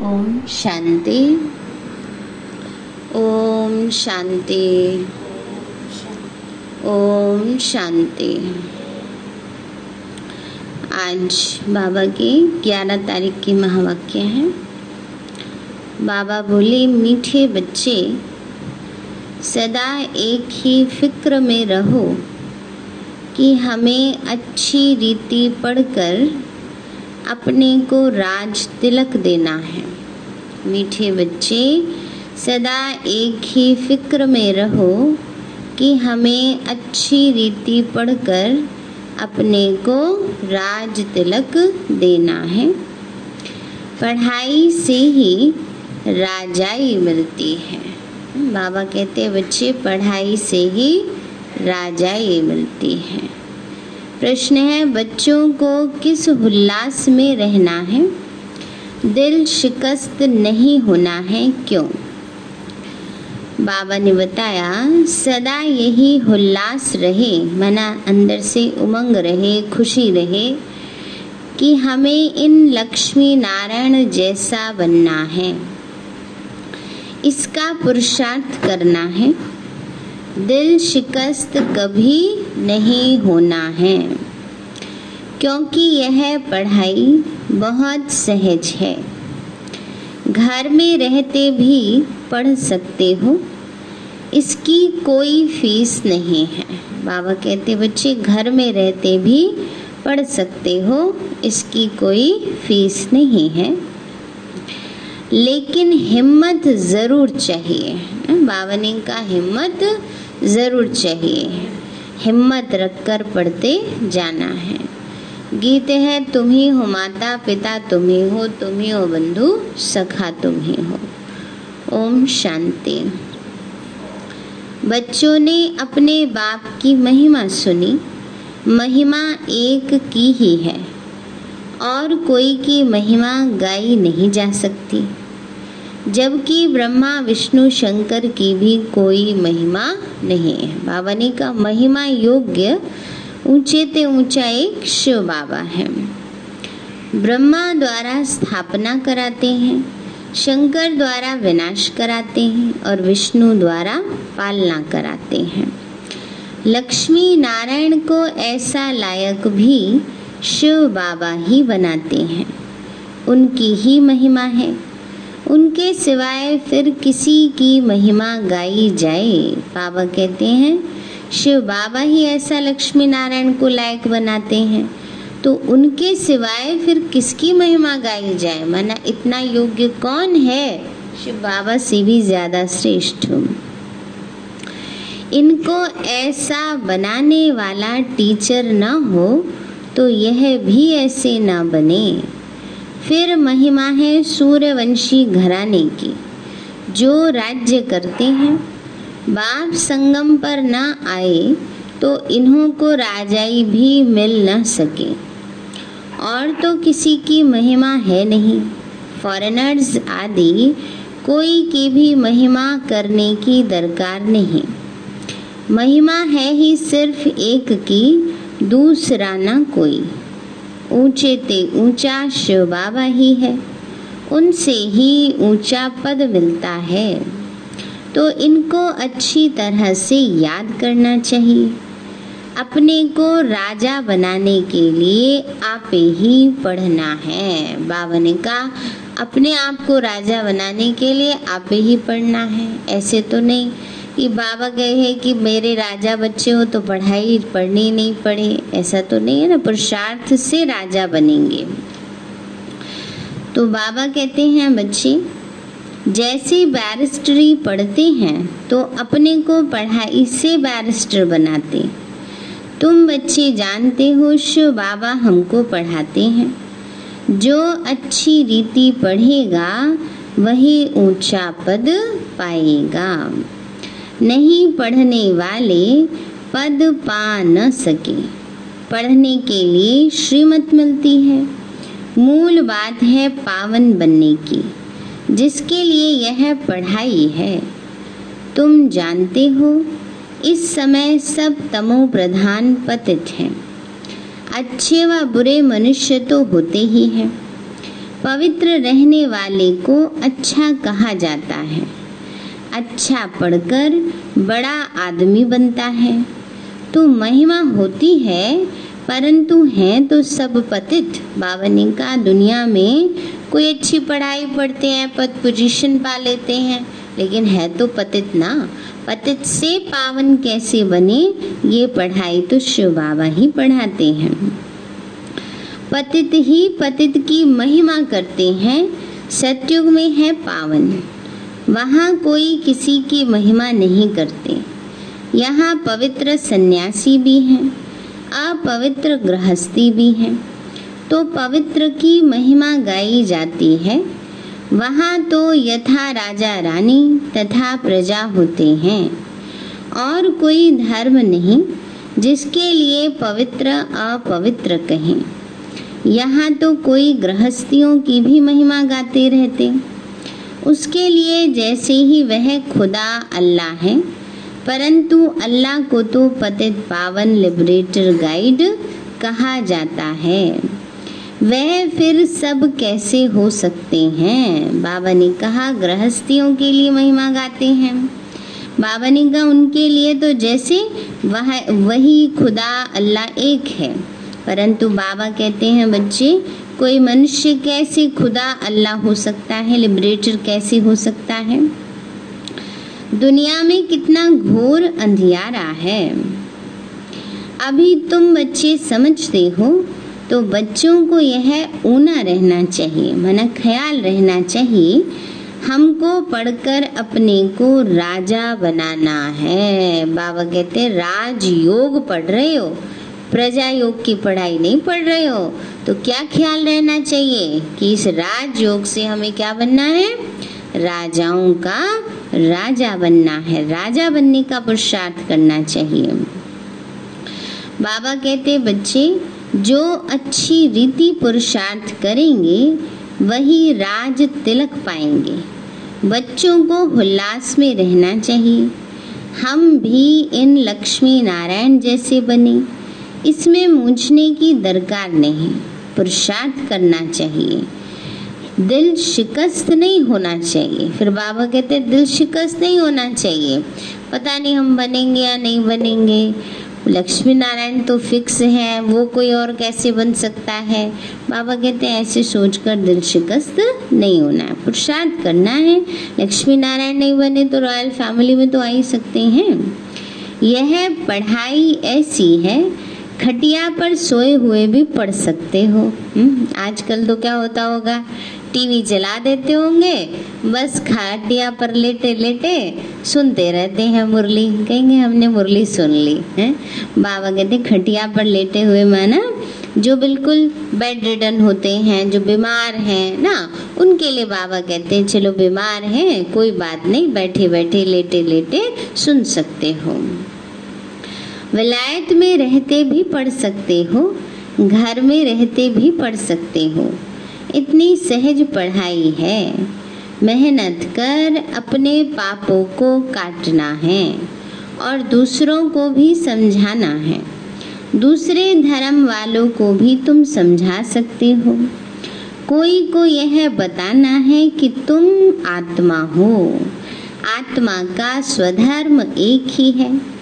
ओम शांति। ओम शांति। ओम शांति। आज बाबा की 11 तारीख की महावाक्य है। बाबा बोले, मीठे बच्चे, सदा एक ही फ़िक्र में रहो कि हमें अच्छी रीति पढ़कर अपने को राज तिलक देना है। मीठे बच्चे, सदा एक ही फ़िक्र में रहो कि हमें अच्छी रीति पढ़कर अपने को राज तिलक देना है। पढ़ाई से ही राजाई मिलती है। बाबा कहते बच्चे, पढ़ाई से ही राजाई मिलती है। प्रश्न है, बच्चों को किस उल्लास में रहना है? दिल शिकस्त नहीं होना है क्यों? बाबा ने बताया, सदा यही उल्लास रहे, मना अंदर से उमंग रहे, खुशी रहे कि हमें इन लक्ष्मी नारायण जैसा बनना है। इसका पुरुषार्थ करना है। दिल शिकस्त कभी नहीं होना है। क्योंकि यह पढ़ाई बहुत सहज है। घर में रहते भी पढ़ सकते हो। इसकी कोई फ़ीस नहीं है। बाबा कहते, बच्चे, घर में रहते भी पढ़ सकते हो। इसकी कोई फ़ीस नहीं है। लेकिन हिम्मत ज़रूर चाहिए। बाबा ने का हिम्मत ज़रूर चाहिए। हिम्मत रखकर पढ़ते जाना है। गीत है, तुम ही हो माता, पिता तुम ही हो, तुम ही हो बंधु, सखा तुम ही हो। ओम शांति। बच्चों ने अपने बाप की महिमा सुनी। महिमा एक की ही है। और कोई की महिमा गाई नहीं जा सकती। जबकि ब्रह्मा, विष्णु, शंकर की भी कोई महिमा नहीं है। बाबा का महिमा योग्य ऊँचे ते ऊँचा एक शिव बाबा है। ब्रह्मा द्वारा स्थापना कराते हैं, शंकर द्वारा विनाश कराते हैं और विष्णु द्वारा पालना कराते हैं। लक्ष्मी नारायण को ऐसा लायक भी शिव बाबा ही बनाते हैं। उनकी ही महिमा है। उनके सिवाय फिर किसी की महिमा गाई जाए। बाबा कहते हैं, शिव बाबा ही ऐसा लक्ष्मी नारायण को लायक बनाते हैं। तो उनके सिवाय फिर किसकी महिमा गाई जाए? माना इतना योग्य कौन है? शिव बाबा से भी ज़्यादा श्रेष्ठ इनको ऐसा बनाने वाला टीचर न हो तो यह भी ऐसे ना बने। फिर महिमा है सूर्यवंशी घराने की। जो राज्य करते हैं, बाप संगम पर न आए तो इन्हों को राजाई भी मिल न सके। और तो किसी की महिमा है नहीं। फॉरेनर्स आदि, कोई की भी महिमा करने की दरकार नहीं। महिमा है ही सिर्फ़ एक की, दूसरा ना कोई। ऊँचे ते ऊँचा शिव बाबा ही है। उनसे ही ऊँचा पद मिलता है। तो इनको अच्छी तरह से याद करना चाहिए। अपने को राजा बनाने के लिए आप ही पढ़ना है। बाबा ने कहा, अपने आप को राजा बनाने के लिए आप ही पढ़ना है। ऐसे तो नहीं। कि बाबा गए हैं कि मेरे राजा बच्चे हो तो पढ़ाई पढ़नी नहीं पड़े ऐसा तो नहीं है ना, पुरुषार्थ से राजा बनेंगे। तो बाबा कहते हैं, बच्चे, जैसे बैरिस्टरी पढ़ते हैं तो अपने को पढ़ाई से बैरिस्टर बनाते। तुम बच्चे जानते हो, शिव बाबा हमको पढ़ाते हैं। जो अच्छी रीति पढ़ेगा, वही ऊँचा पद पाएगा। नहीं पढ़ने वाले पद पा न सके। पढ़ने के लिए श्रीमत मिलती है। मूल बात है पावन बनने की, जिसके लिए यह पढ़ाई है। तुम जानते हो, इस समय सब तमो प्रधान पतित हैं। अच्छे व बुरे मनुष्य तो होते ही हैं। पवित्र रहने वाले को अच्छा कहा जाता है। अच्छा पढ़कर बड़ा आदमी बनता है। तो महिमा होती है, परंतु हैं तो सब पतित। कहा दुनिया में कोई अच्छी पढ़ाई पढ़ते हैं, पद पोजीशन पा लेते हैं, लेकिन है तो पतित ना। पतित से पावन कैसे बने, ये पढ़ाई तो शिव बाबा ही पढ़ाते हैं। पतित ही पतित की महिमा करते हैं, सत्युग में है पावन। वहाँ कोई किसी की महिमा नहीं करते। यहाँ पवित्र सन्यासी भी हैं, अपवित्र गृहस्थी भी है। तो पवित्र की महिमा गाई जाती है, वहाँ तो यथा राजा रानी तथा प्रजा होते हैं। और कोई धर्म नहीं, जिसके लिए पवित्र अपवित्र कहें। यहाँ तो कोई गृहस्थियों की भी महिमा गाते रहते। उसके लिए जैसे ही वह खुदा अल्लाह है, परंतु अल्लाह को तो पतित पावन लिबरेटर गाइड कहा जाता है। वह फिर सब कैसे हो सकते हैं? बाबा ने कहा गृहस्थियों के लिए महिमा गाते हैं। बाबा ने कहा उनके लिए तो जैसे वह, वही खुदा अल्लाह एक है। परंतु बाबा कहते हैं, बच्चे, कोई मनुष्य कैसे खुदा अल्लाह हो सकता है? लिबरेटर कैसे हो सकता है? दुनिया में कितना घोर अंधियारा है। अभी तुम बच्चे समझते हो तो बच्चों को यह ऊना रहना चाहिए, मन ख्याल रहना चाहिए, हमको पढ़कर अपने को राजा बनाना है। बाबा कहते राजयोग पढ़ रहे हो? प्रजा योग की पढ़ाई नहीं पढ़ रहे हो तो क्या ख्याल रहना चाहिए कि इस राजयोग से हमें क्या बनना है? राजाओं का राजा बनना है। राजा बनने का पुरुषार्थ करना चाहिए। बाबा कहते, बच्चे, जो अच्छी रीति पुरुषार्थ करेंगे, वही राज तिलक पाएँगे। बच्चों को उल्लास में रहना चाहिए। हम भी इन लक्ष्मी नारायण जैसे बने। इसमें मूझने की दरकार नहीं, पुरुषार्थ करना चाहिए। दिल शिकस्त नहीं होना चाहिए। फिर बाबा कहते, दिल शिकस्त नहीं होना चाहिए। पता नहीं हम बनेंगे या नहीं बनेंगे। लक्ष्मी नारायण तो फिक्स है, वो कोई और कैसे बन सकता है? बाबा कहते हैं ऐसे सोचकर दिल शिकस्त नहीं होना है, पुरुषार्थ करना है। लक्ष्मी नारायण नहीं बने तो रॉयल फैमिली में तो आ ही सकते हैं। यह पढ़ाई ऐसी है खटिया पर सोए हुए भी पढ़ सकते हो। हम्म, आजकल तो क्या होता होगा? टीवी चला देते होंगे बस खाटिया पर लेटे लेटे सुनते रहते हैं मुरली। कहेंगे हमने मुरली सुन ली। है? बाबा कहते खटिया पर लेटे हुए माना जो बिल्कुल बेड रिडन होते हैं जो बीमार हैं ना उनके लिए बाबा कहते हैं चलो बीमार हैं कोई बात नहीं बैठे बैठे लेटे लेटे सुन सकते हो। विलायत में रहते भी पढ़ सकते हो, घर में रहते भी पढ़ सकते हो। इतनी सहज पढ़ाई है। मेहनत कर अपने पापों को काटना है और दूसरों को भी समझाना है। दूसरे धर्म वालों को भी तुम समझा सकते हो। कोई को यह बताना है कि तुम आत्मा हो। आत्मा का स्वधर्म एक ही है।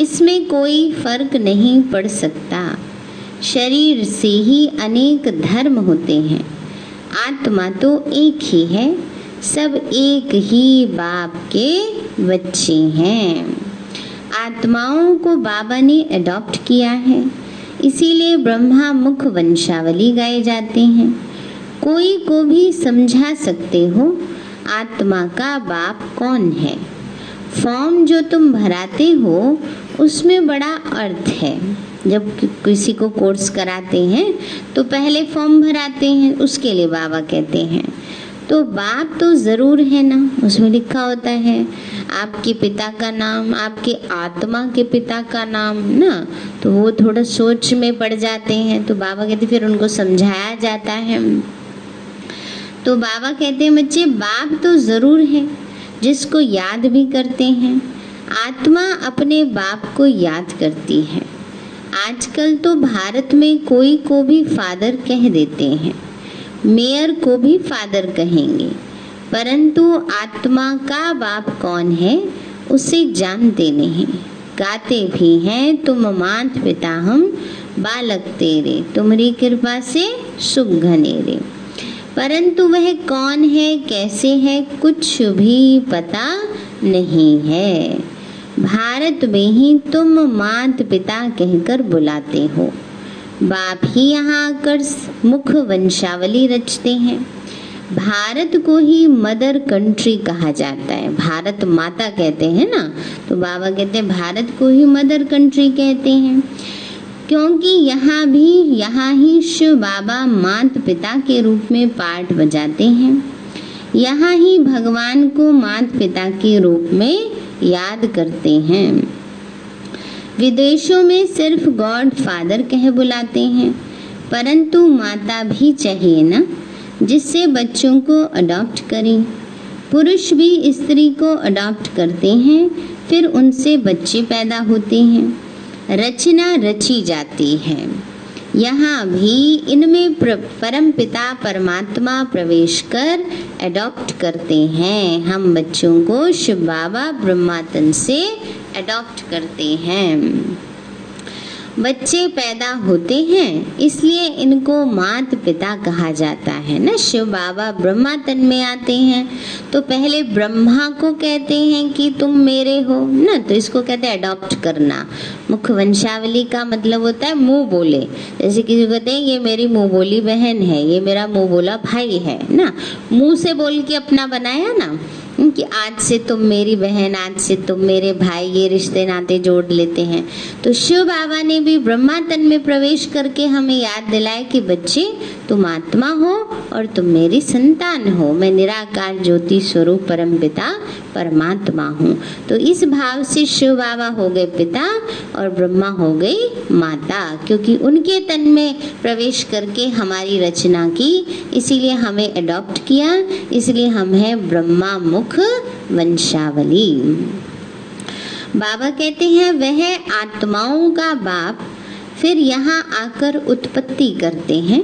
इसमें कोई फ़र्क नहीं पड़ सकता। शरीर से ही अनेक धर्म होते हैं। आत्मा तो एक ही है। सब एक ही बाप के बच्चे हैं। आत्माओं को बाबा ने अडॉप्ट किया है। इसीलिए ब्रह्मा मुख वंशावली गाए जाते हैं। कोई को भी समझा सकते हो, आत्मा का बाप कौन है? फॉर्म जो तुम भराते हो उसमें बड़ा अर्थ है। जब किसी को कोर्स कराते हैं तो पहले फॉर्म भराते हैं, उसके लिए बाबा कहते हैं। तो बाप तो ज़रूर है ना, उसमें लिखा होता है, आपके पिता का नाम, आपके आत्मा के पिता का नाम, ना? तो वो थोड़ा सोच में पड़ जाते हैं तो बाबा कहते फिर उनको समझाया जाता है। तो बाबा कहते हैं, बच्चे, बाप तो ज़रूर है, जिसको याद भी करते हैं। आत्मा अपने बाप को याद करती है। आजकल तो भारत में कोई को भी फादर कह देते हैं। मेयर को भी फादर कहेंगे। परंतु आत्मा का बाप कौन है, उसे जानते नहीं। गाते भी हैं, तुम मात पिता हम, बालक तेरे। तुम्हारी कृपा से सुख घनेरे। परंतु वह कौन है, कैसे है, कुछ भी पता नहीं है। भारत में ही तुम मात पिता कहकर बुलाते हो। बाप ही यहाँ आकर मुख वंशावली रचते हैं। भारत को ही मदर कंट्री कहा जाता है। भारत माता कहते हैं ना? तो बाबा कहते हैं, भारत को ही मदर कंट्री कहते हैं। क्योंकि यहाँ भी, यहाँ ही शिव बाबा मात पिता के रूप में पाठ बजाते हैं। यहाँ ही भगवान को मात पिता के रूप में याद करते हैं। विदेशों में सिर्फ़ गॉड फादर कह बुलाते हैं, परंतु माता भी चाहिए ना, जिससे बच्चों को अडॉप्ट करें। पुरुष भी स्त्री को अडॉप्ट करते हैं, फिर उनसे बच्चे पैदा होते हैं। रचना रची जाती है। यहाँ भी इनमें परम पिता परमात्मा प्रवेश कर एडॉप्ट करते हैं। हम बच्चों को शिव बाबा ब्रह्मातन से एडॉप्ट करते हैं। बच्चे पैदा होते हैं, इसलिए इनको मात पिता कहा जाता है। ना, शिव बाबा ब्रह्मा तन में आते हैं तो पहले ब्रह्मा को कहते हैं कि तुम मेरे हो। ना तो इसको कहते हैं अडॉप्ट करना। मुख्य वंशावली का मतलब होता है मुँह बोले। जैसे किसी को कहते हैं, ये मेरी मुँह बोली बहन है, ये मेरा मुँह बोला भाई है। ना, मुँह से बोल के अपना बनाया ना? कि आज से तुम मेरी बहन, आज से तुम मेरे भाई ये रिश्ते नाते जोड़ लेते हैं। तो शिव बाबा ने भी ब्रह्मा तन में प्रवेश करके हमें याद दिलाया कि बच्चे तुम आत्मा हो और तुम मेरी संतान हो। मैं निराकार ज्योति स्वरूप परम पिता, परमात्मा हूँ। तो इस भाव से शिव बाबा हो गए पिता और ब्रह्मा हो गई माता, क्योंकि उनके तन में प्रवेश करके हमारी रचना की, इसीलिए हमें अडॉप्ट किया, इसलिए हम हैं ब्रह्मा मुख वंशावली। बाबा कहते हैं, वह आत्माओं का बाप फिर यहाँ आकर उत्पत्ति करते हैं।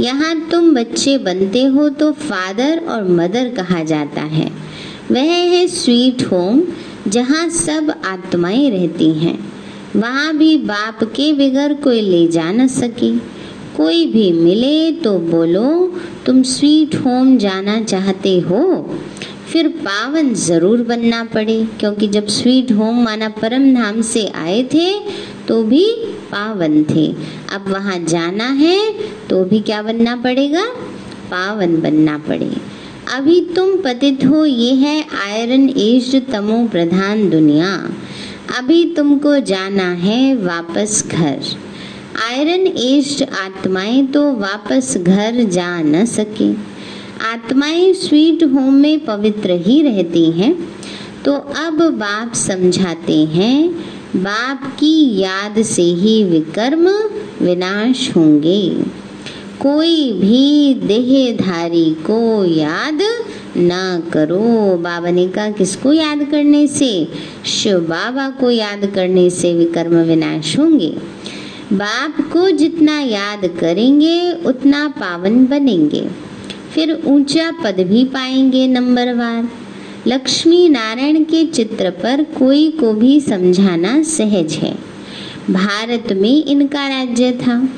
यहाँ तुम बच्चे बनते हो तो फादर और मदर कहा जाता है। वह है स्वीट होम, जहाँ सब आत्माएँ रहती हैं। वहाँ भी बाप के बगैर कोई ले जा न सके। कोई भी मिले तो बोलो, तुम स्वीट होम जाना चाहते हो? फिर पावन ज़रूर बनना पड़े, क्योंकि जब स्वीट होम माना परम धाम से आए थे तो भी पावन थे। अब वहाँ जाना है तो भी क्या बनना पड़ेगा? पावन बनना पड़े। अभी तुम पतित हो, ये है आयरन एज तमो प्रधान दुनिया। अभी तुमको जाना है वापस घर। आयरन एज आत्माएँ तो वापस घर जा न सके। आत्माएँ स्वीट होम में पवित्र ही रहती हैं तो अब बाप समझाते हैं, बाप की याद से ही विकर्म विनाश होंगे। कोई भी देहधारी को याद ना करो। बाबा ने कहा, किसको याद करने से? शिव बाबा को याद करने से विकर्म विनाश होंगे। बाप को जितना याद करेंगे, उतना पावन बनेंगे। फिर ऊँचा पद भी पाएँगे नंबरवार लक्ष्मी नारायण के चित्र पर कोई को भी समझाना सहज है। भारत में इनका राज्य था।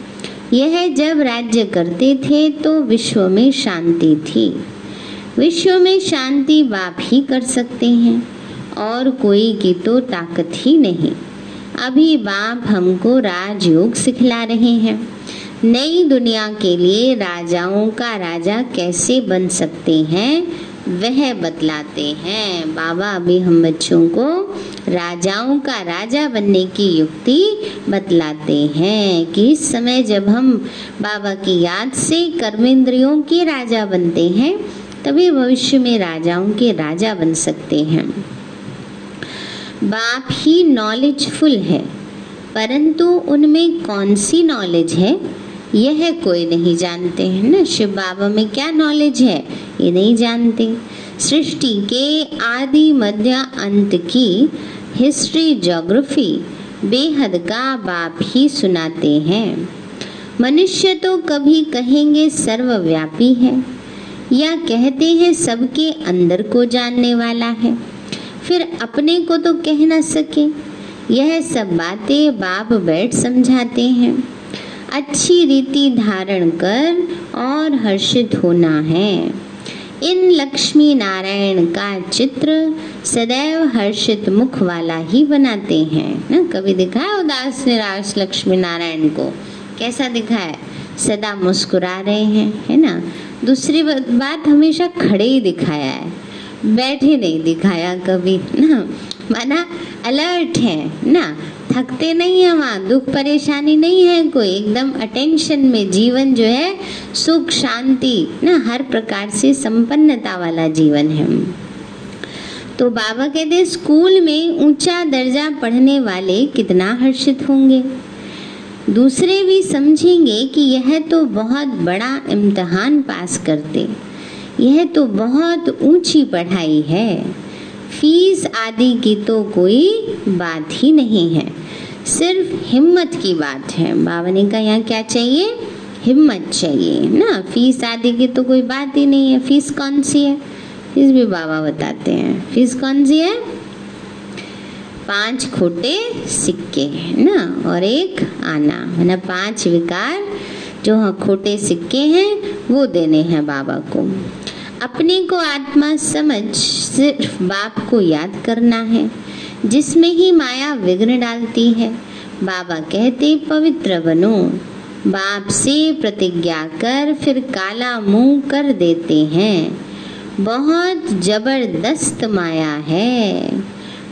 यह जब राज्य करते थे तो विश्व में शांति थी। विश्व में शांति बाप ही कर सकते हैं, और कोई की तो ताकत ही नहीं। अभी बाप हमको राजयोग सिखला रहे हैं। नई दुनिया के लिए राजाओं का राजा कैसे बन सकते हैं, वह बतलाते हैं। बाबा अभी हम बच्चों को राजाओं का राजा बनने की युक्ति बतलाते हैं कि इस समय जब हम बाबा की याद से कर्मेंद्रियों के राजा बनते हैं, तभी भविष्य में राजाओं के राजा बन सकते हैं। बाप ही नॉलेजफुल है, परंतु उनमें कौन सी नॉलेज है? यह कोई नहीं जानते, है ना? शिव बाबा में क्या नॉलेज है? ये नहीं जानते। सृष्टि के आदि मध्य अंत की हिस्ट्री जोग्राफी बेहद का बाप ही सुनाते हैं। मनुष्य तो कभी कहेंगे सर्वव्यापी है, या कहते हैं सबके अंदर को जानने वाला है। फिर अपने को तो कह ना सके। यह सब बातें बाप बैठ समझाते हैं। अच्छी रीति धारण कर और हर्षित होना है। इन लक्ष्मी नारायण का चित्र सदैव हर्षित मुख वाला ही बनाते हैं, ना? कभी दिखाया उदास निराश लक्ष्मी नारायण को? कैसा दिखा है? सदा मुस्कुरा रहे हैं, है ना? दूसरी बात हमेशा खड़े ही दिखाया है, बैठे नहीं दिखाया कभी, ना? माना अलर्ट है, ना? थकते नहीं है वहाँ, दुख परेशानी नहीं है, कोई एकदम अटेंशन में जीवन जो है, सुख, शांति, ना, हर प्रकार से संपन्नता वाला जीवन है। तो बाबा कहते स्कूल में ऊँचा दर्जा पढ़ने वाले कितना हर्षित होंगे? दूसरे भी समझेंगे कि यह तो बहुत बड़ा इम्तहान पास करते। यह तो बहुत ऊँची पढ़ाई है। फ़ीस आदि की तो कोई बात ही नहीं है। सिर्फ़ हिम्मत की बात है। बाबा ने कहा यहाँ क्या चाहिए? हिम्मत चाहिए, ना? फ़ीस आदि की तो कोई बात ही नहीं है। फ़ीस कौन सी है? फ़ीस भी बाबा बताते हैं। फ़ीस कौन सी है? पाँच खोटे सिक्के, ना? और एक आना। मतलब पाँच विकार जो हाँ खोटे सिक्के हैं, वो देने हैं बाबा को। अपने को आत्मा समझ सिर्फ़ बाप को याद करना है, जिसमें ही माया विघ्न डालती है। बाबा कहते, पवित्र बनो, बाप से प्रतिज्ञा कर फिर काला मुँह कर देते हैं। बहुत ज़बरदस्त माया है।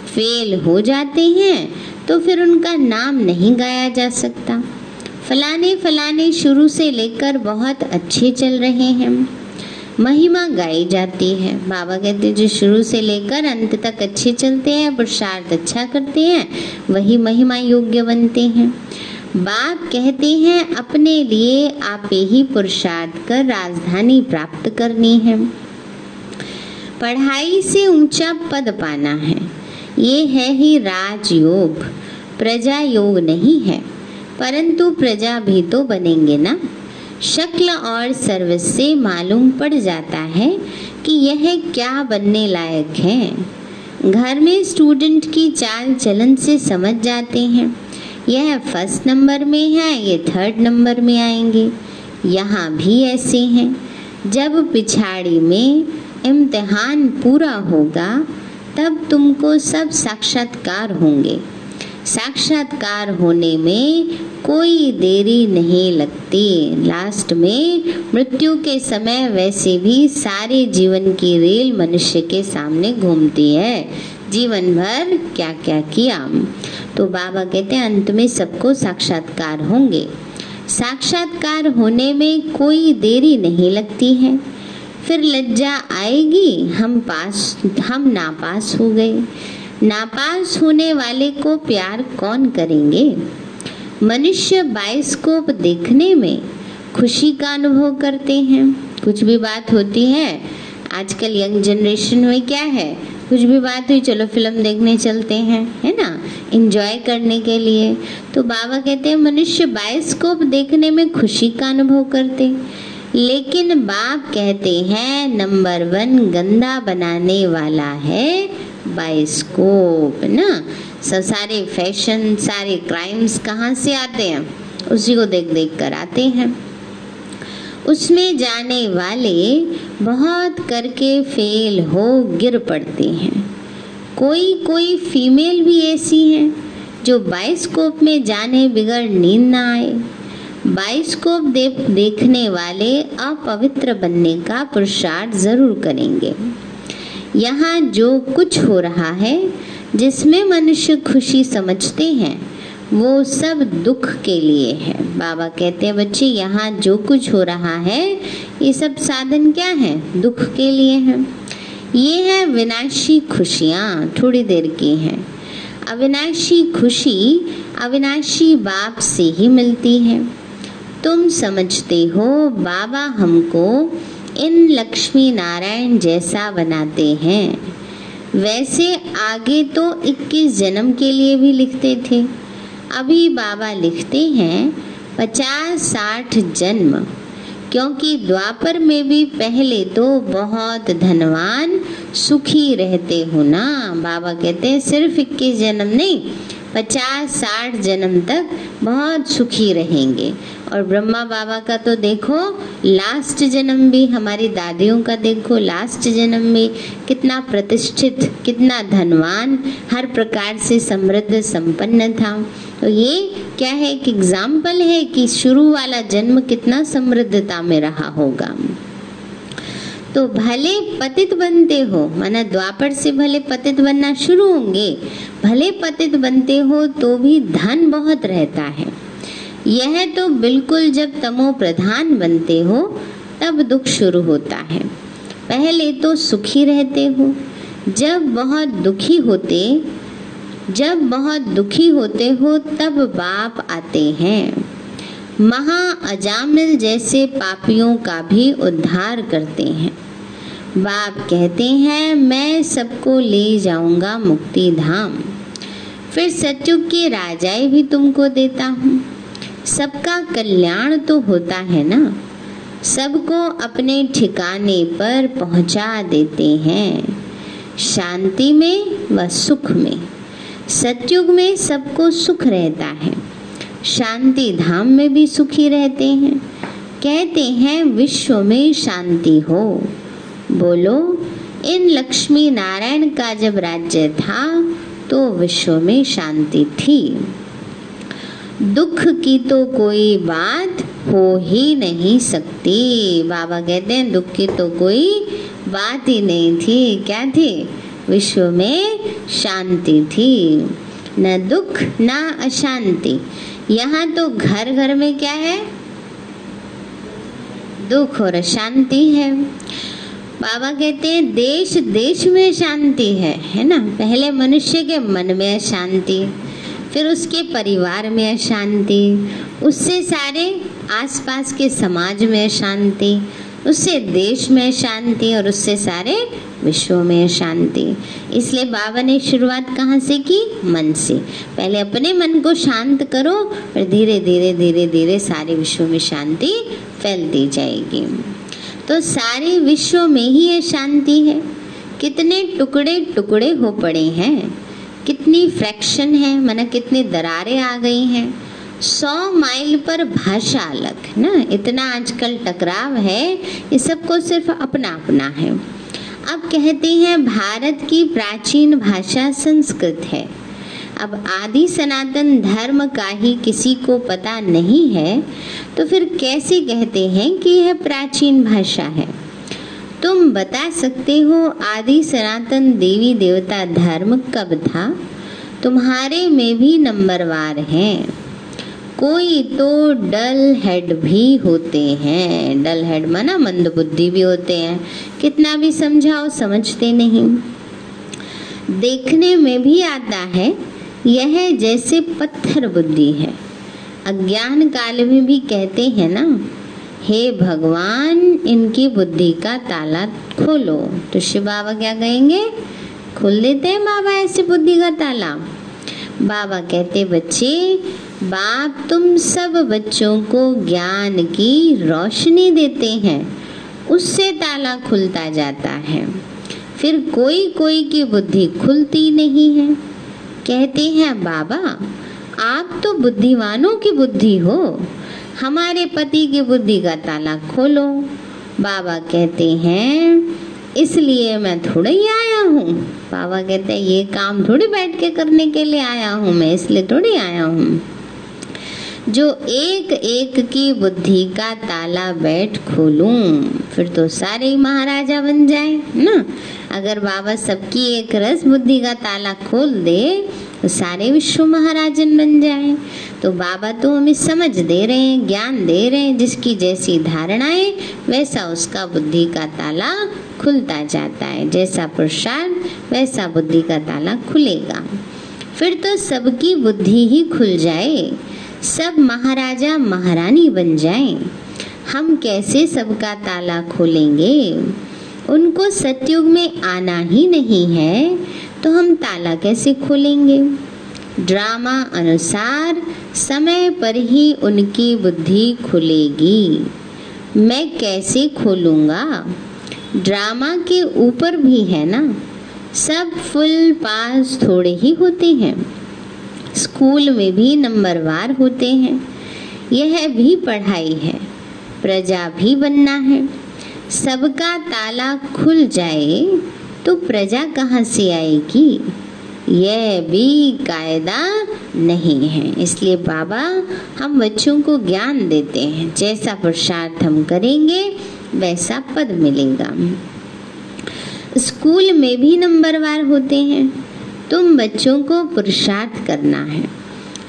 फेल हो जाते हैं तो फिर उनका नाम नहीं गाया जा सकता। फलाने फलाने शुरू से लेकर बहुत अच्छे चल रहे हैं। महिमा गाई जाती है। बाबा कहते जो शुरू से लेकर अंत तक अच्छे चलते हैं, पुरुषार्थ अच्छा करते हैं, वही महिमा योग्य बनते हैं। बाप कहते हैं, अपने लिए आप ही पुरुषार्थ कर राजधानी प्राप्त करनी है। पढ़ाई से ऊँचा पद पाना है। ये है ही राजयोग। प्रजा योग नहीं है, परंतु प्रजा भी तो बनेंगे ना? शक्ल और सर्विस से मालूम पड़ जाता है कि यह क्या बनने लायक है। घर में स्टूडेंट की चाल चलन से समझ जाते हैं। यह फ़र्स्ट नंबर में है, ये थर्ड नंबर में आएँगे। यहाँ भी ऐसे हैं। जब पिछाड़ी में इम्तिहान पूरा होगा, तब तुमको सब साक्षात्कार होंगे। साक्षात्कार होने में कोई देरी नहीं लगती। लास्ट में मृत्यु के समय वैसे भी सारे जीवन की रेल मनुष्य के सामने घूमती है। जीवन भर क्या क्या किया? तो बाबा कहते हैं, अंत में सबको साक्षात्कार होंगे। साक्षात्कार होने में कोई देरी नहीं लगती है। फिर लज्जा आएगी, हम पास, हम नापास हो गए। नापास होने वाले को प्यार कौन करेंगे? मनुष्य बाइस्कोप देखने में खुशी का अनुभव करते हैं। कुछ भी बात होती है, आजकल यंग जनरेशन में क्या है? कुछ भी बात हुई, चलो फ़िल्म देखने चलते हैं, है ना? इंजॉय करने के लिए। तो बाबा कहते हैं, मनुष्य बाइस्कोप देखने में खुशी का अनुभव करते। लेकिन बाप कहते हैं, नंबर वन गंदा बनाने वाला है बाइस्कोप ना? सब सारे फ़ैशन सारे क्राइम्स कहाँ से आते हैं? उसी को देख देख कर आते हैं। उसमें जाने वाले बहुत करके फेल हो गिर पड़ते हैं। कोई कोई फीमेल भी ऐसी हैं जो बाइस्कोप में जाने बिगड़ नींद ना आए। बाइस्कोप दे, देखने वाले अपवित्र बनने का पुरुषार्थ ज़रूर करेंगे। यहाँ जो कुछ हो रहा है, जिसमें मनुष्य खुशी समझते हैं, वो सब दुख के लिए है। बाबा कहते हैं, बच्चे, यहाँ जो कुछ हो रहा है, ये सब साधन क्या है? दुख के लिए है। ये है विनाशी खुशियाँ, थोड़ी देर की हैं। अविनाशी खुशी, अविनाशी बाप से ही मिलती है। तुम समझते हो, बाबा हमको इन लक्ष्मी नारायण जैसा बनाते हैं, वैसे आगे तो 21 जन्म के लिए भी लिखते थे। अभी बाबा लिखते हैं पचास साठ जन्म, क्योंकि द्वापर में भी पहले तो बहुत धनवान सुखी रहते हो ना। बाबा कहते हैं, सिर्फ़ इक्कीस जन्म नहीं, पचास साठ जन्म तक बहुत सुखी रहेंगे। और ब्रह्मा बाबा का तो देखो लास्ट जन्म भी, हमारी दादियों का देखो लास्ट जन्म भी, कितना प्रतिष्ठित, कितना धनवान, हर प्रकार से समृद्ध, संपन्न था। तो ये क्या है एक एग्ज़ाम्पल है कि शुरू वाला जन्म कितना समृद्धता में रहा होगा। तो भले पतित बनते हो, माना द्वापर से भले पतित बनना शुरू होंगे, भले पतित बनते हो तो भी धन बहुत रहता है। यह तो बिल्कुल जब तमो प्रधान बनते हो, तब दुख शुरू होता है। पहले तो सुखी रहते हो। जब बहुत दुखी होते, जब बहुत दुखी होते हो, तब बाप आते हैं। महा अजामिल जैसे पापियों का भी उद्धार करते हैं। बाप कहते हैं, मैं सबको ले जाऊँगा मुक्ति धाम। फिर सचुग के राजाए भी तुमको देता हूँ। सबका कल्याण तो होता है ना? सबको अपने ठिकाने पर पहुँचा देते हैं। शांति में व सुख में। सतयुग में सबको सुख रहता है। शांति धाम में भी सुखी रहते हैं। कहते हैं, विश्व में शांति हो। बोलो, इन लक्ष्मी नारायण का जब राज्य था तो विश्व में शांति थी। दुख की तो कोई बात हो ही नहीं सकती। बाबा कहते हैं, दुख की तो कोई बात ही नहीं थी। क्या थी? विश्व में शांति थी। न दुख, न अशांति। यहाँ तो घर घर में क्या है? दुख और अशांति है। बाबा कहते हैं, देश देश में शांति है है ना? पहले मनुष्य के मन में अशांति। फिर उसके परिवार में अशांति, उससे सारे आसपास के समाज में अशांति, उससे देश में शांति और उससे सारे विश्व में शांति इसलिए बाबा ने शुरुआत कहाँ से की? मन से। पहले अपने मन को शांत करो और धीरे धीरे धीरे धीरे सारे विश्व में शांति फैलती जाएगी। तो सारे विश्व में ही ये शांति है। कितने टुकड़े टुकड़े हो पड़े हैं। कितनी फ्रैक्शन है, माना कितनी दरारें आ गई हैं। सौ माइल पर भाषा अलग, ना? इतना आजकल टकराव है, ये सबको सिर्फ़ अपना अपना है। अब कहते हैं, भारत की प्राचीन भाषा संस्कृत है। अब आदि सनातन धर्म का ही किसी को पता नहीं है तो फिर कैसे कहते हैं कि यह प्राचीन भाषा है? तुम बता सकते हो आदि सनातन देवी देवता धर्म कब था? तुम्हारे में भी नंबरवार हैं। कोई तो डल हेड भी होते हैं। डल हेड माना मंद बुद्धि भी होते हैं। कितना भी समझाओ, समझते नहीं। देखने में भी आता है, यह जैसे पत्थर बुद्धि है। अज्ञान काल में भी कहते हैं ना हे भगवान, इनकी बुद्धि का ताला खोलो। तो शिव बाबा क्या कहेंगे? खोल देते हैं बाबा ऐसे बुद्धि का ताला। बाबा कहते, बच्चे, बाप तुम सब बच्चों को ज्ञान की रोशनी देते हैं। उससे ताला खुलता जाता है। फिर कोई कोई की बुद्धि खुलती नहीं है। कहते हैं, बाबा, आप तो बुद्धिमानों की बुद्धि हो। हमारे पति की बुद्धि का ताला खोलो। बाबा कहते हैं, इसलिए मैं थोड़ा ही आया हूँ। बाबा कहते हैं, ये काम थोड़ी बैठ के करने के लिए आया हूँ, मैं इसलिए थोड़ी आया हूँ। जो एक एक की बुद्धि का ताला बैठ खोलूं, फिर तो सारे ही महाराजा बन जाए, ना? अगर बाबा सबकी एक रस बुद्धि का ताला खोल दे तो सारे विश्व महाराजन बन जाए। तो बाबा तो हमें समझ दे रहे हैं, ज्ञान दे रहे हैं, जिसकी जैसी धारणाएँ, वैसा उसका बुद्धि का ताला खुलता जाता है। जैसा प्रसाद वैसा बुद्धि का ताला खुलेगा। फिर तो सबकी बुद्धि ही खुल जाए, सब महाराजा महारानी बन जाए। हम कैसे सबका ताला खोलेंगे? उनको सतयुग में आना ही नहीं है। तो हम ताला कैसे खोलेंगे? ड्रामा अनुसार समय पर ही उनकी बुद्धि खुलेगी। मैं कैसे खोलूँगा? ड्रामा के ऊपर भी है ना? सब फुल पास थोड़े ही होते हैं। स्कूल में भी नंबरवार होते हैं। यह भी पढ़ाई है। प्रजा भी बनना है। सबका ताला खुल जाए तो प्रजा कहाँ से आएगी? यह भी कायदा नहीं है। इसलिए बाबा, हम बच्चों को ज्ञान देते हैं। जैसा पुरुषार्थ हम करेंगे, वैसा पद मिलेगा। स्कूल में भी नंबरवार होते हैं। तुम बच्चों को पुरुषार्थ करना है।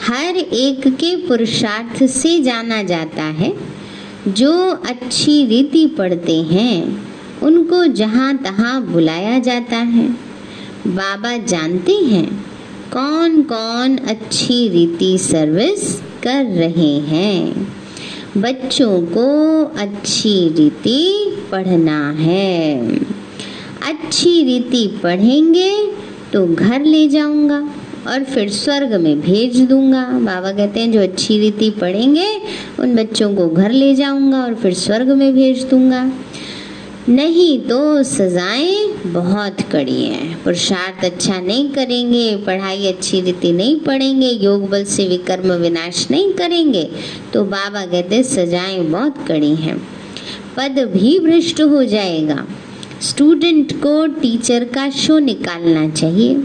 हर एक के पुरुषार्थ से जाना जाता है। जो अच्छी रीति पढ़ते हैं उनको जहाँ तहाँ बुलाया जाता है। बाबा जानते हैं कौन कौन अच्छी रीति सर्विस कर रहे हैं। बच्चों को अच्छी रीति पढ़ना है। अच्छी रीति पढ़ेंगे तो घर ले जाऊँगा और फिर स्वर्ग में भेज दूँगा। बाबा कहते हैं, जो अच्छी रीति पढ़ेंगे, उन बच्चों को घर ले जाऊँगा और फिर स्वर्ग में भेज दूँगा। नहीं तो सजाएँ बहुत कड़ी हैं। पुरुषार्थ अच्छा नहीं करेंगे, पढ़ाई अच्छी रीति नहीं पढ़ेंगे, योग बल से विकर्म विनाश नहीं करेंगे। तो बाबा कहते, सजाएँ बहुत कड़ी हैं। पद भी भ्रष्ट हो जाएगा। स्टूडेंट को टीचर का शो निकालना चाहिए।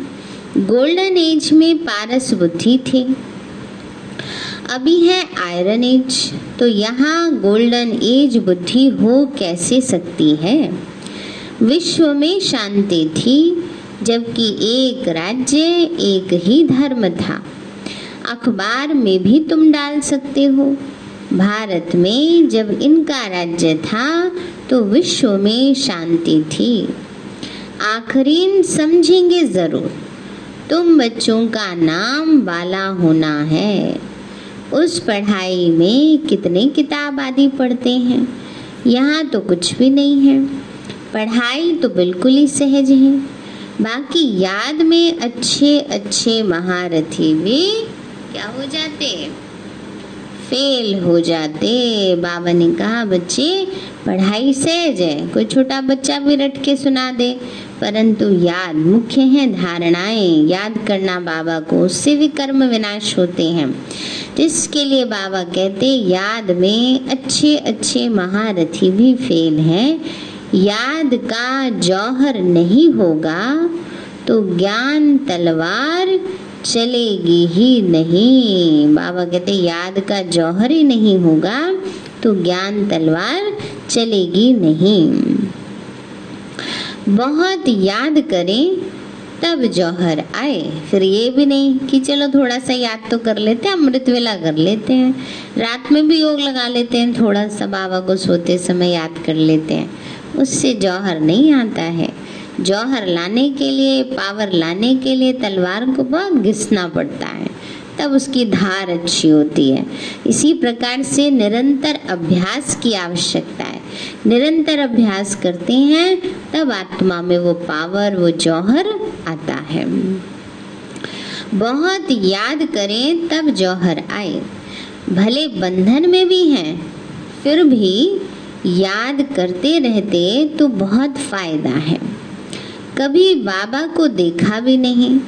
गोल्डन एज में पारस बुद्धि थी। अभी है आयरन एज तो यहाँ गोल्डन एज बुद्धि हो कैसे सकती है? विश्व में शांति थी, जबकि एक राज्य, एक ही धर्म था। अखबार में भी तुम डाल सकते हो। भारत में जब इनका राज्य था तो विश्व में शांति थी। आखरीन समझेंगे ज़रूर, तुम बच्चों का नाम वाला होना है। उस पढ़ाई में कितने किताब आदि पढ़ते हैं? यहाँ तो कुछ भी नहीं है। पढ़ाई तो बिल्कुल ही सहज है। बाकी याद में अच्छे अच्छे महारथी भी क्या हो जाते? फेल हो जाते। बाबा ने कहा, बच्चे, पढ़ाई सहज है। कोई छोटा बच्चा भी रट के सुना दे। परंतु याद, मुख्य है धारणाएँ। याद करना बाबा को उससे भी कर्म विनाश होते हैं। जिसके लिए बाबा कहते, याद में अच्छे अच्छे महारथी भी फेल हैं। याद का जौहर नहीं होगा तो ज्ञान तलवार चलेगी ही नहीं। बाबा कहते, याद का जौहर ही नहीं होगा तो ज्ञान तलवार चलेगी नहीं। बहुत याद करें, तब जौहर आए। फिर ये भी नहीं कि चलो थोड़ा सा याद तो कर लेते हैं, अमृत वेला कर लेते हैं। रात में भी योग लगा लेते हैं थोड़ा सा बाबा को सोते समय याद कर लेते हैं। उससे जौहर नहीं आता है। जौहर लाने के लिए, पावर लाने के लिए तलवार को बहुत घिसना पड़ता है। तब उसकी धार अच्छी होती है। इसी प्रकार से निरंतर अभ्यास की आवश्यकता है। निरंतर अभ्यास करते हैं, तब आत्मा में वो पावर, वो जौहर आता है। बहुत याद करें, तब जौहर आए। भले बंधन में भी हैं, फिर भी याद करते रहते तो बहुत फ़ायदा है। कभी बाबा को देखा भी नहीं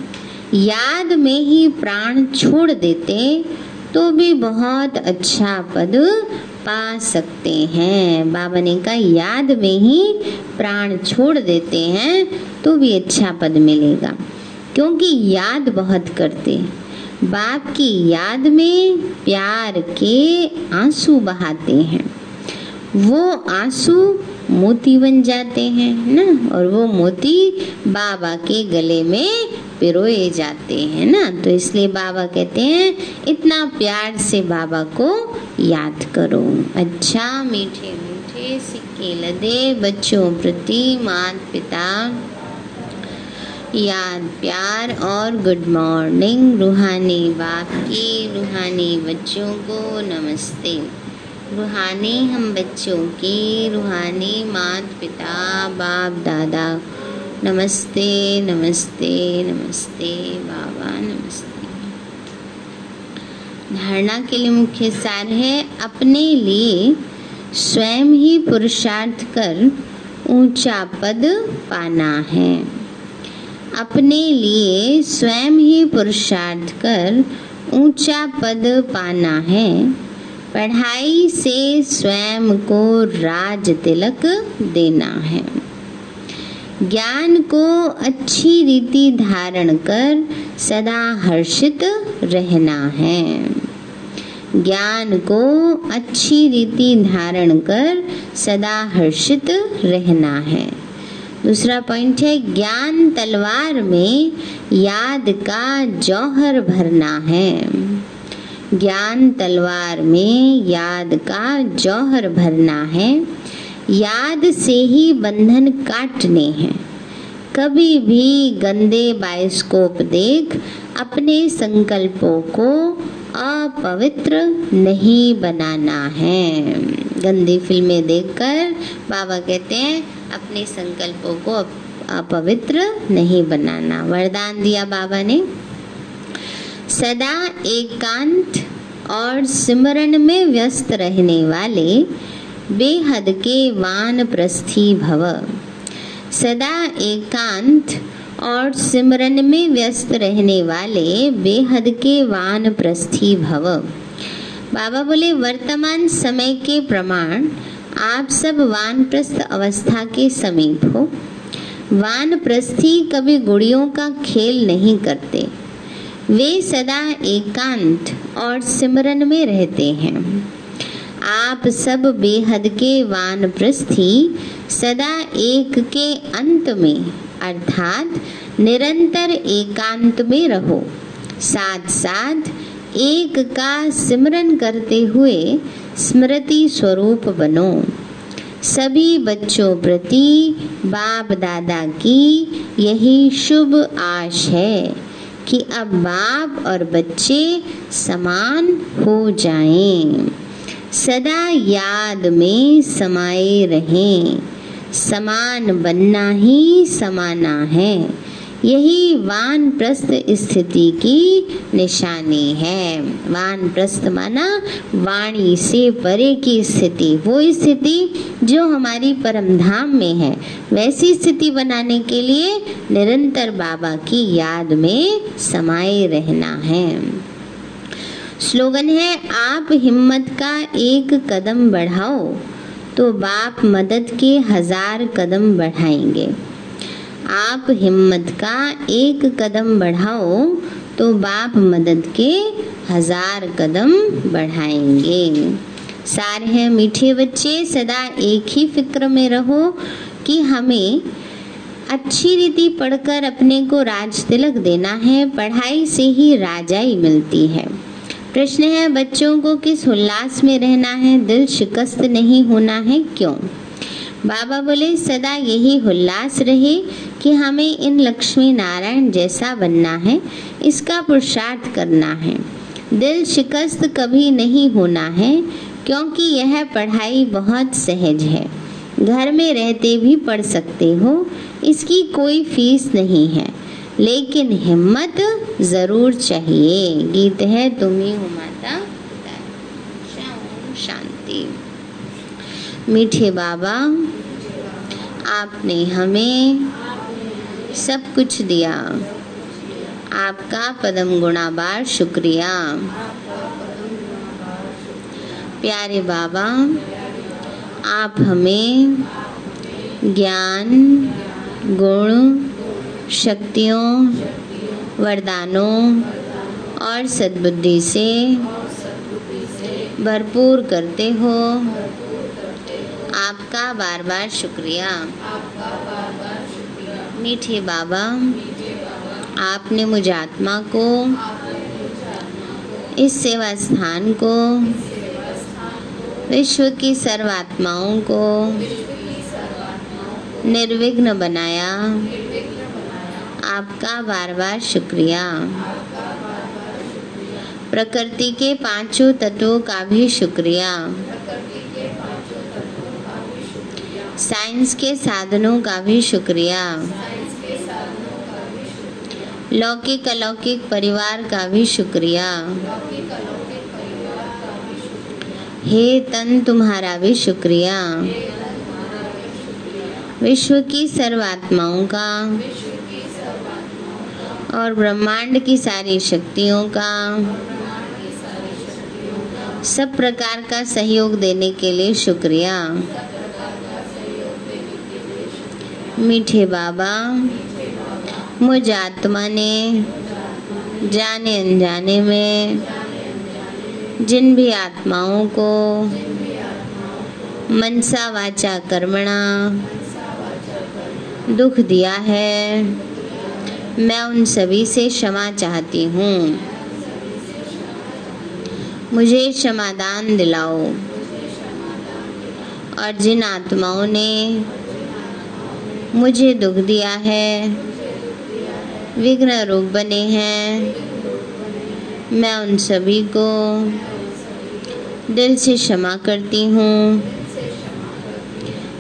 याद में ही प्राण छोड़ देते तो भी बहुत अच्छा पद पा सकते हैं। बाबा ने कहा, याद में ही प्राण छोड़ देते हैं तो भी अच्छा पद मिलेगा। क्योंकि याद बहुत करते बाप की याद में प्यार के आँसू बहाते हैं। वो आँसू मोती बन जाते हैं ना? और वो मोती बाबा के गले में पिरोए जाते हैं ना? तो इसलिए बाबा कहते हैं, इतना प्यार से बाबा को याद करो। अच्छा मीठे मीठे सिक्के लदे बच्चों प्रति मात पिता। याद, प्यार और गुड मॉर्निंग रूहानी बाप की रूहानी बच्चों को नमस्ते। रूहानी हम बच्चों की, रूहानी मात पिता बाप, दादा। नमस्ते नमस्ते नमस्ते, बाबा, नमस्ते। धारणा के लिए मुख्य सार है, अपने लिए स्वयं ही पुरुषार्थ कर ऊँचा पद पाना है। अपने लिए स्वयं ही पुरुषार्थ कर ऊँचा पद पाना है। पढ़ाई से स्वयं को राज तिलक देना है। ज्ञान को अच्छी रीति धारण कर सदा हर्षित रहना है। ज्ञान को अच्छी रीति धारण कर सदा हर्षित रहना है। दूसरा पॉइंट है, ज्ञान तलवार में याद का जौहर भरना है। ज्ञान तलवार में याद का जौहर भरना है। याद से ही बंधन काटने हैं। कभी भी गंदे बायोस्कोप देख अपने संकल्पों को अपवित्र नहीं बनाना है। गंदी फ़िल्में देखकर बाबा कहते हैं, अपने संकल्पों को अपवित्र नहीं बनाना। वरदान दिया बाबा ने। सदा एकांत और सिमरन में व्यस्त रहने वाले बेहद के वान प्रस्थी भव। सदा एकांत और सिमरन में व्यस्त रहने वाले बेहद के वान प्रस्थी भव। बाबा बोले, वर्तमान समय के प्रमाण आप सब वानप्रस्थ अवस्था के समीप हो। वानप्रस्थी कभी गुड़ियों का खेल नहीं करते। वे सदा एकांत और सिमरन में रहते हैं। आप सब बेहद के वानप्रस्थी, सदा एक के अंत में, अर्थात निरंतर एकांत में रहो। साथ साथ एक का सिमरन करते हुए स्मृति स्वरूप बनो। सभी बच्चों प्रति बाप दादा की यही शुभ आश है। कि अब बाप और बच्चे समान हो जाएँ, सदा याद में समाये रहें। समान बनना ही समाना है। यही वान प्रस्थ स्थिति की निशानी है। वान प्रस्थ माना वाणी से परे की स्थिति। वो स्थिति जो हमारी परम धाम में है, वैसी स्थिति बनाने के लिए निरंतर बाबा की याद में समाये रहना है। स्लोगन है, आप हिम्मत का एक कदम बढ़ाओ तो बाप मदद के हज़ार कदम बढ़ाएँगे। आप हिम्मत का एक कदम बढ़ाओ तो बाप मदद के हज़ार कदम बढ़ाएँगे। सार है मीठे बच्चे, सदा एक ही फ़िक्र में रहो कि हमें अच्छी रीति पढ़कर अपने को राज तिलक देना है, पढ़ाई से ही राजाई मिलती है। प्रश्न है, बच्चों को किस उल्लास में रहना है, दिल शिकस्त नहीं होना है क्यों? बाबा बोले, सदा यही उल्लास रहे कि हमें इन लक्ष्मी नारायण जैसा बनना है, इसका पुरुषार्थ करना है। दिल शिकस्त कभी नहीं होना है, क्योंकि यह पढ़ाई बहुत सहज है। घर में रहते भी पढ़ सकते हो, इसकी कोई फ़ीस नहीं है। लेकिन हिम्मत ज़रूर चाहिए। गीत है, तुम्ही हो माता शांति। मीठे बाबा, आपने हमें सब कुछ दिया। आपका पदम गुणाबार शुक्रिया। प्यारे बाबा, आप हमें ज्ञान, गुण, शक्तियों, वरदानों और सद्बुद्धि से भरपूर करते हो। आपका बार बार शुक्रिया। मीठे बाबा, आपने मुझ आत्मा को, इस सेवा स्थान को, विश्व की सर्वात्माओं को निर्विघ्न बनाया। आपका बार बार शुक्रिया। प्रकृति के पाँचों तत्वों का भी शुक्रिया। साइंस के साधनों का भी शुक्रिया। लौकिक अलौकिक परिवार का भी शुक्रिया। हे तन तुम्हारा भी शुक्रिया। विश्व की सर्वात्माओं का और ब्रह्मांड की सारी शक्तियों का सब प्रकार का सहयोग देने के लिए शुक्रिया। मीठे बाबा, मुझ आत्मा ने जाने अनजाने में जिन भी आत्माओं को मनसा वाचा कर्मणा दुख दिया है, मैं उन सभी से क्षमा चाहती हूँ। मुझे क्षमादान दिलाओ। और जिन आत्माओं ने मुझे दुख दिया है। विघ्न रूप बने हैं। मैं उन सभी को दिल से क्षमा करती हूँ।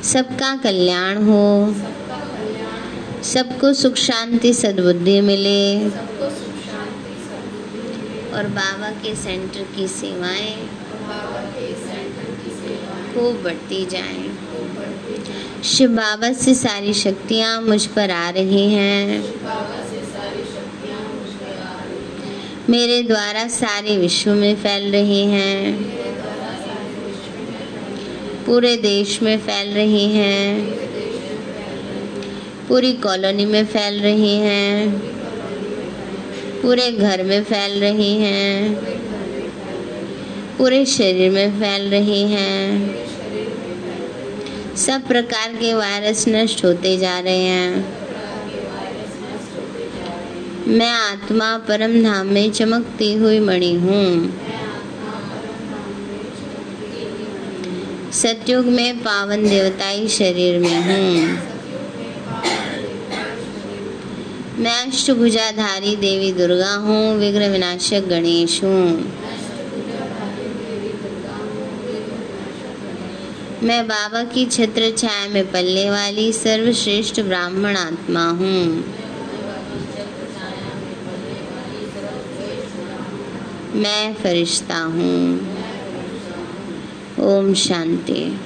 सबका कल्याण हो। सबको सुख शांति सद्बुद्धि मिले। और बाबा के सेंटर की सेवाएँ खूब बढ़ती जाएँ। शिव बाबा से सारी शक्तियाँ मुझ पर आ रही हैं। मेरे द्वारा सारे विश्व में फैल रही हैं। पूरे देश में फैल रही हैं। पूरी कॉलोनी में फैल रही हैं। पूरे घर में फैल रही हैं। पूरे शरीर में फैल रही हैं। सब प्रकार के वायरस नष्ट होते जा रहे हैं। मैं आत्मा परम धाम में चमकती हुई मणि हूँ। सतयुग में पावन देवताई शरीर में हूँ। मैं अष्टभुजाधारी देवी दुर्गा हूँ विग्रह विनाशक गणेश हूँ। मैं बाबा की छत्र छाया में पलने वाली सर्वश्रेष्ठ ब्राह्मण आत्मा हूँ। मैं फरिश्ता हूँ। ओम शांति।